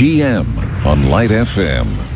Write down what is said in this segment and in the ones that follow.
GM on Light FM.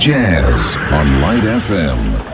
Jazz on Light FM.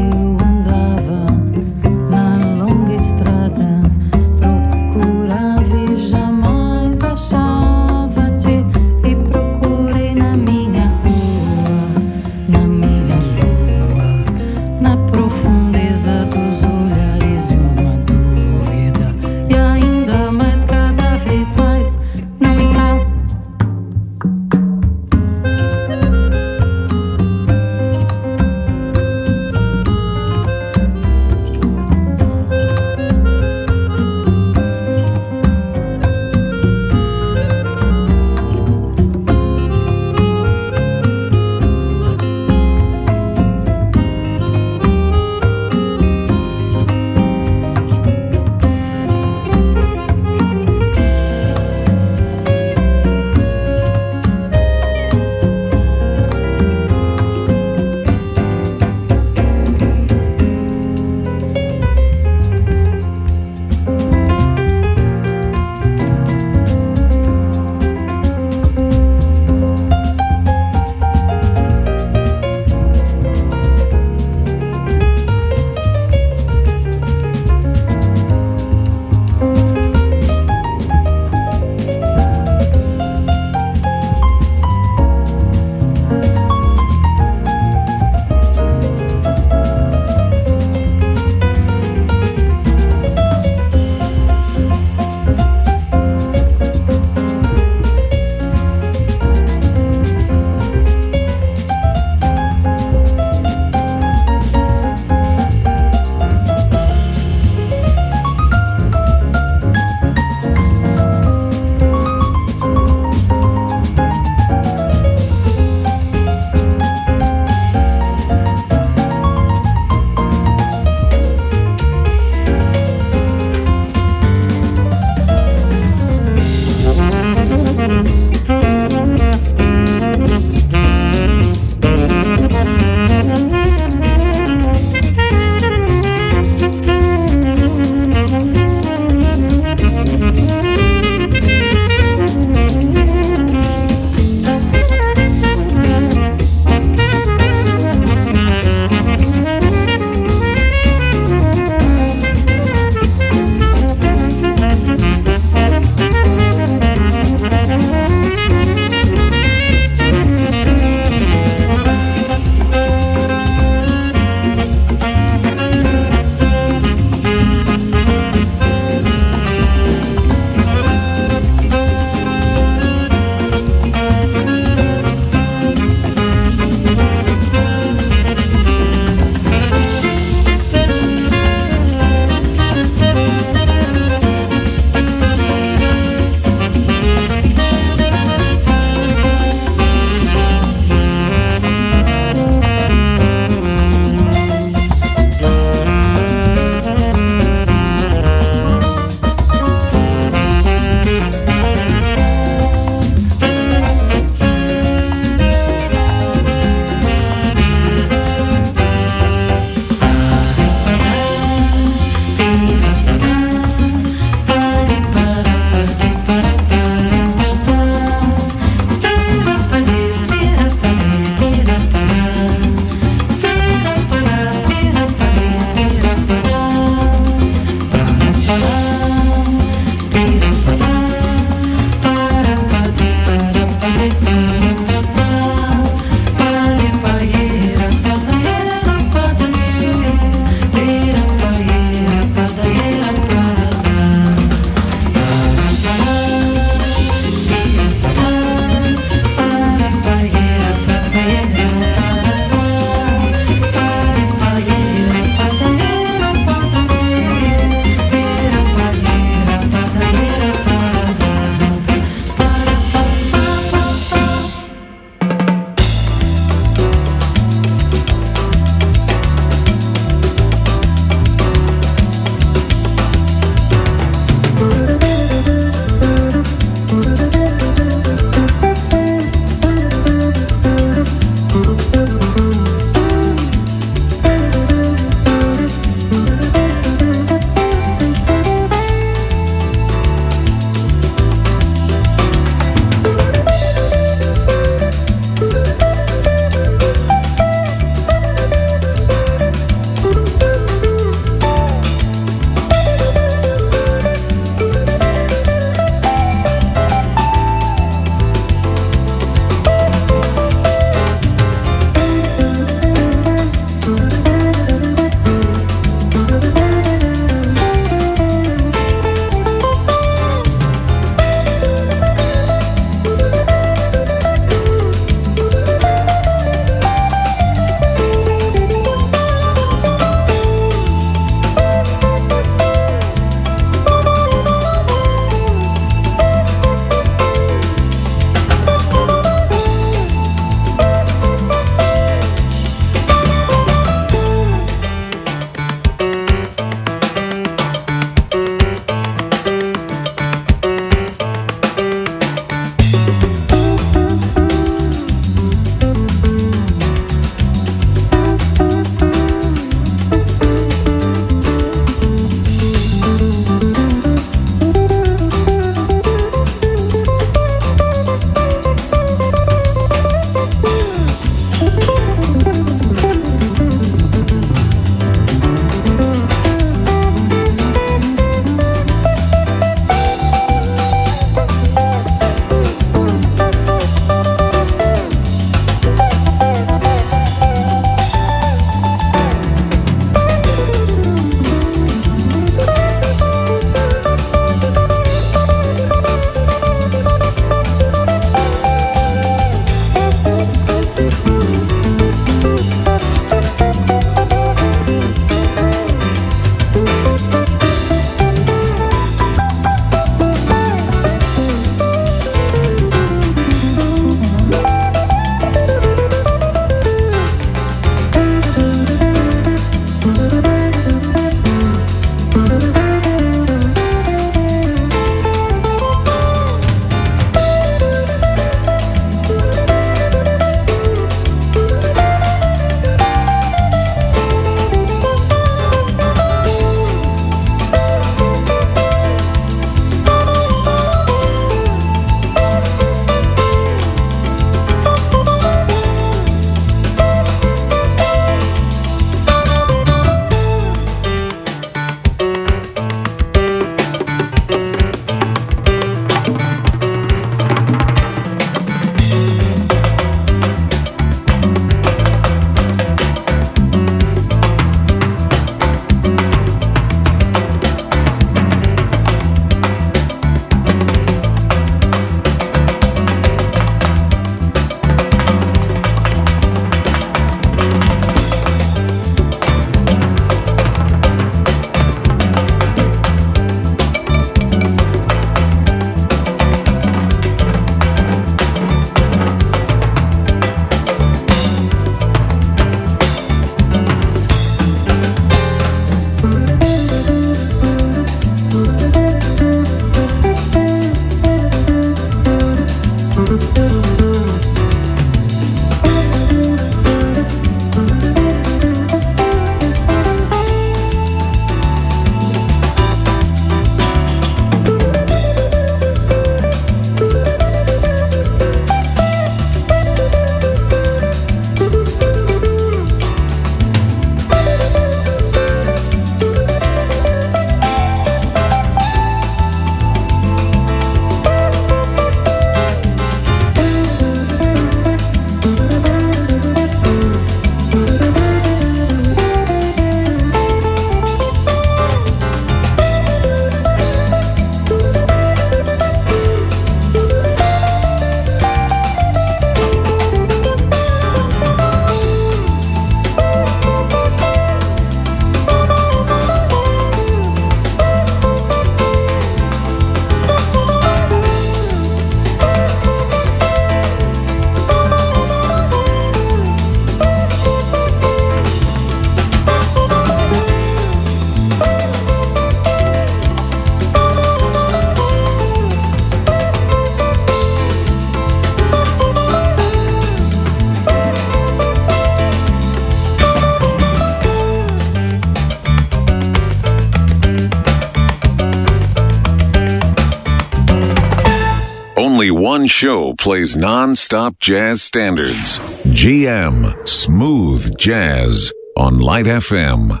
Show plays non-stop jazz standards. GM Smooth Jazz on Light FM.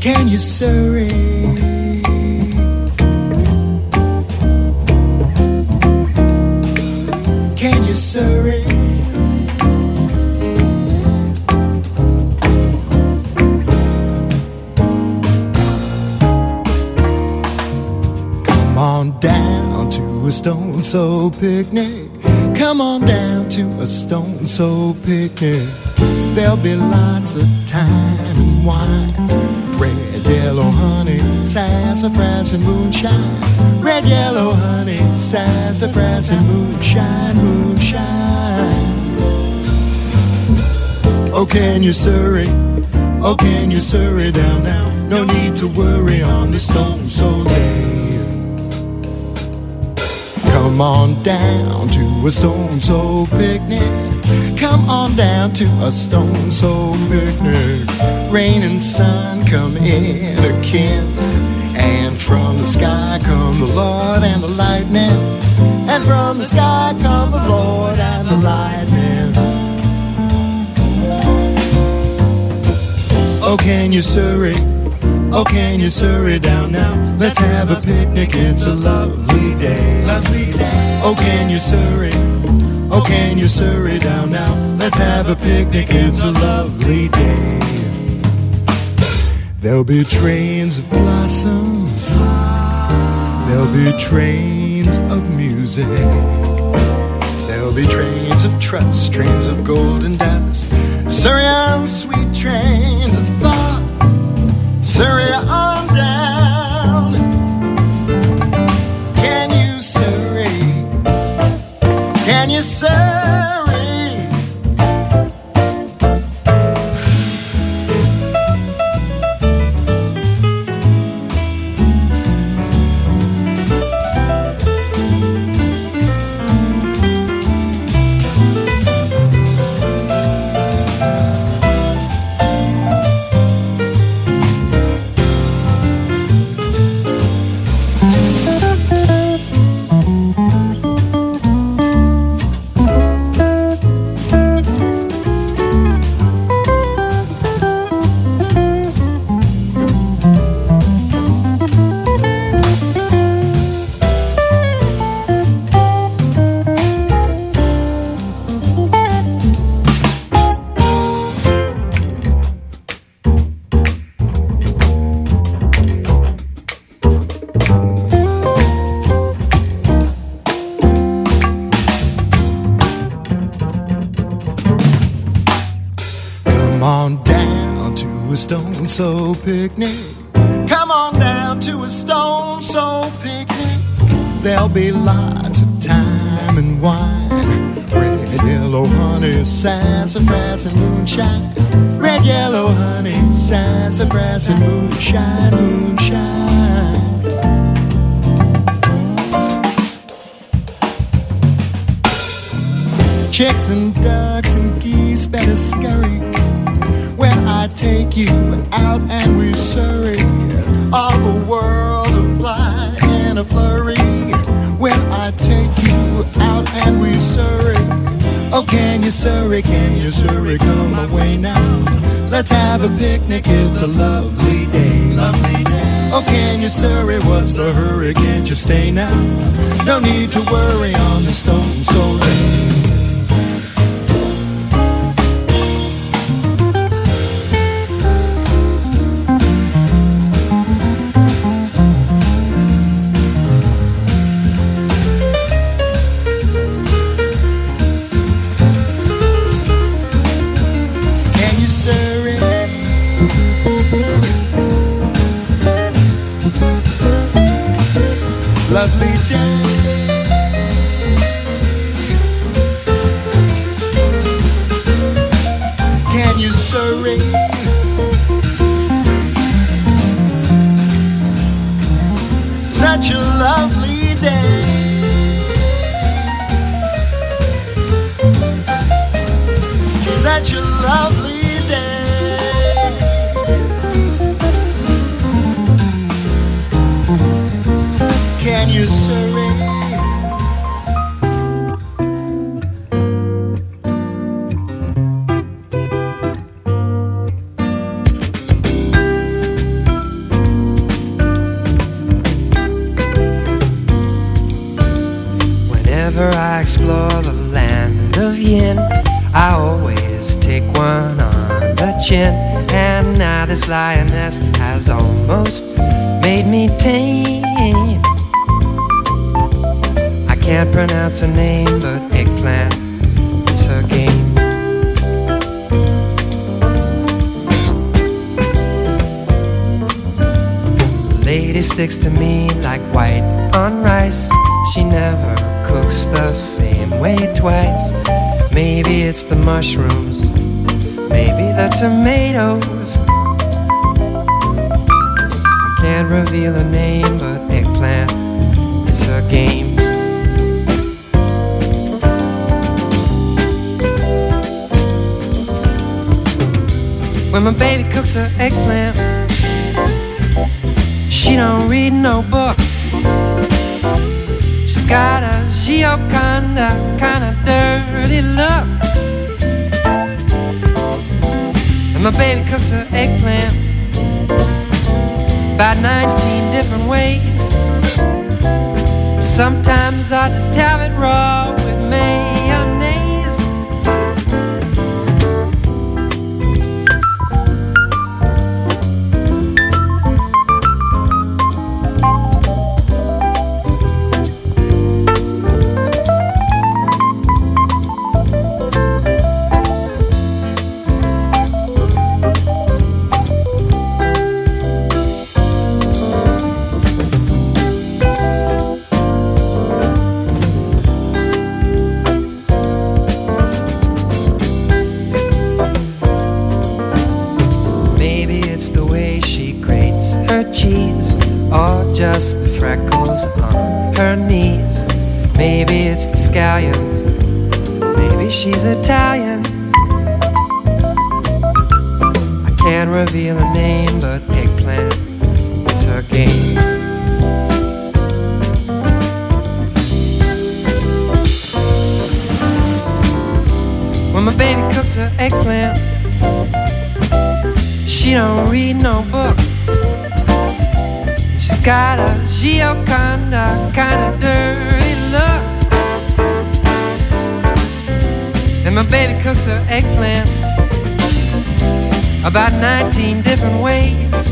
Can you surry? Surry? Come on down to a stone soul picnic. Come on down to a stone soul picnic. There'll be lots of time and wine. Red, yellow, honey, sassafras and moonshine. Red, yellow, honey, sassafras and moonshine, moonshine. Oh, can you surry? Oh, can you surry down now? No need to worry on the stone soul day. Come on down to a stone soul picnic. Come on down to a stone soul picnic. Rain and sun come in again. And from the sky come the Lord and the lightning. And from the sky come the Lord and the lightning. Oh, can you surry? Oh, can you surry down now? Let's have a picnic, it's a lovely day. Lovely day. Oh, can you surry? Oh, can you surry down now? Let's have a picnic, it's a lovely day. There'll be trains of blossoms, there'll be trains of music. There'll be trains of trust, trains of golden dust, on sweet trains of thought. Surry on down. Can you surry? Can you surry? Sassafras and moonshine. Red, yellow, honey, sassafras and moonshine, moonshine. Chicks and ducks and geese better scurry when I take you out and we surry all the world of fly in a flurry. When I take you out and we surry, oh can you surry, can you surry, come away now. Let's have a picnic, it's a lovely day, lovely day. Oh can you surry, what's the hurry, can't you stay now? No need to worry on the stone so day. Is her game. Lady sticks to me like white on rice. She never cooks the same way twice. Maybe it's the mushrooms, maybe the tomatoes. I can't reveal her name, but eggplant is her game. When my baby cooks her eggplant, she don't read no book. She's got a Gioconda kind of dirty look. And my baby cooks her eggplant about 19 different ways. Sometimes I just have it raw can't reveal her name, but eggplant is her game. When my baby cooks her eggplant. She don't read no book. She's got a Gioconda kind of dirty look. And my baby cooks her eggplant about 19 different ways.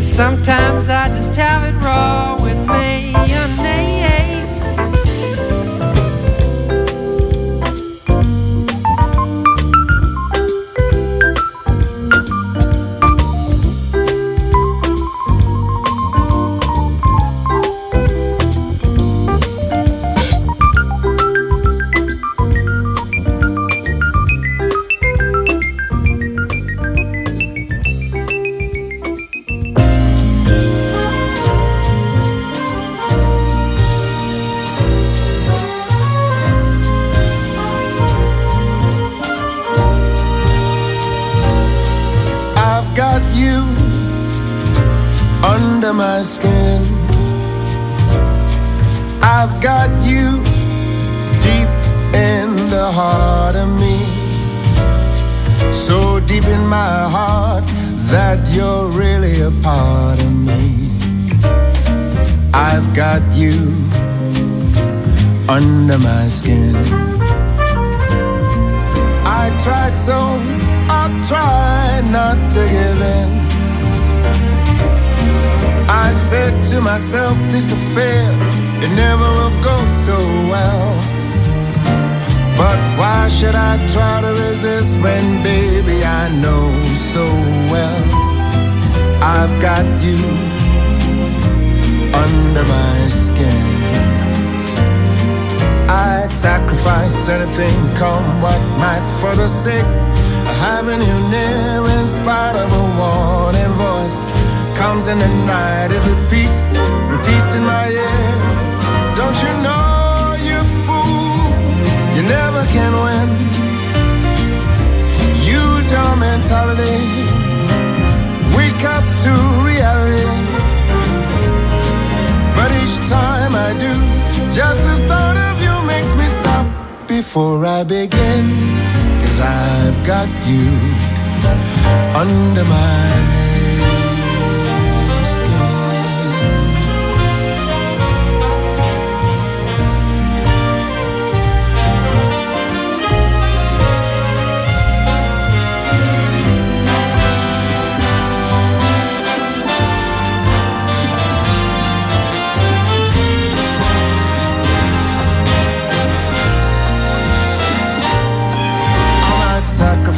Sometimes I just have it raw with mayonnaise. Myself, this affair, it never will go so well. But why should I try to resist when, baby, I know so well I've got you under my skin. I'd sacrifice anything, come what might, for the sake of having you near. In spite of a warning voice, comes in the night, it repeats, repeats in my ear. Don't you know, you fool, you never can win. Use your mentality, wake up to reality. But each time I do, just the thought of you makes me stop before I begin. Cause I've got you under my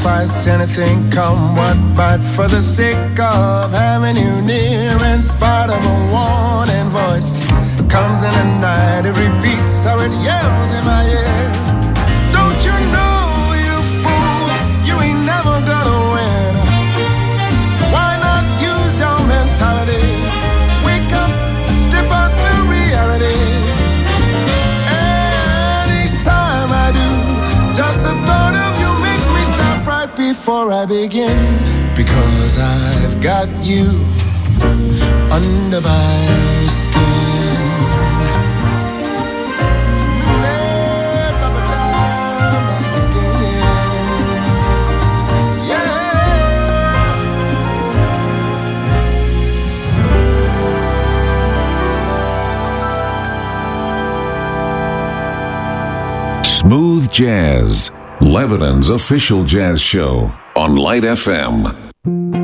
sacrifice anything come what might, for the sake of having you near in spite of a warning voice comes in the night it repeats how it yells in my ear I begin because I've got you under my skin. Smooth Jazz, Lebanon's official jazz show on Light FM.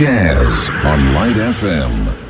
Jazz on Light FM.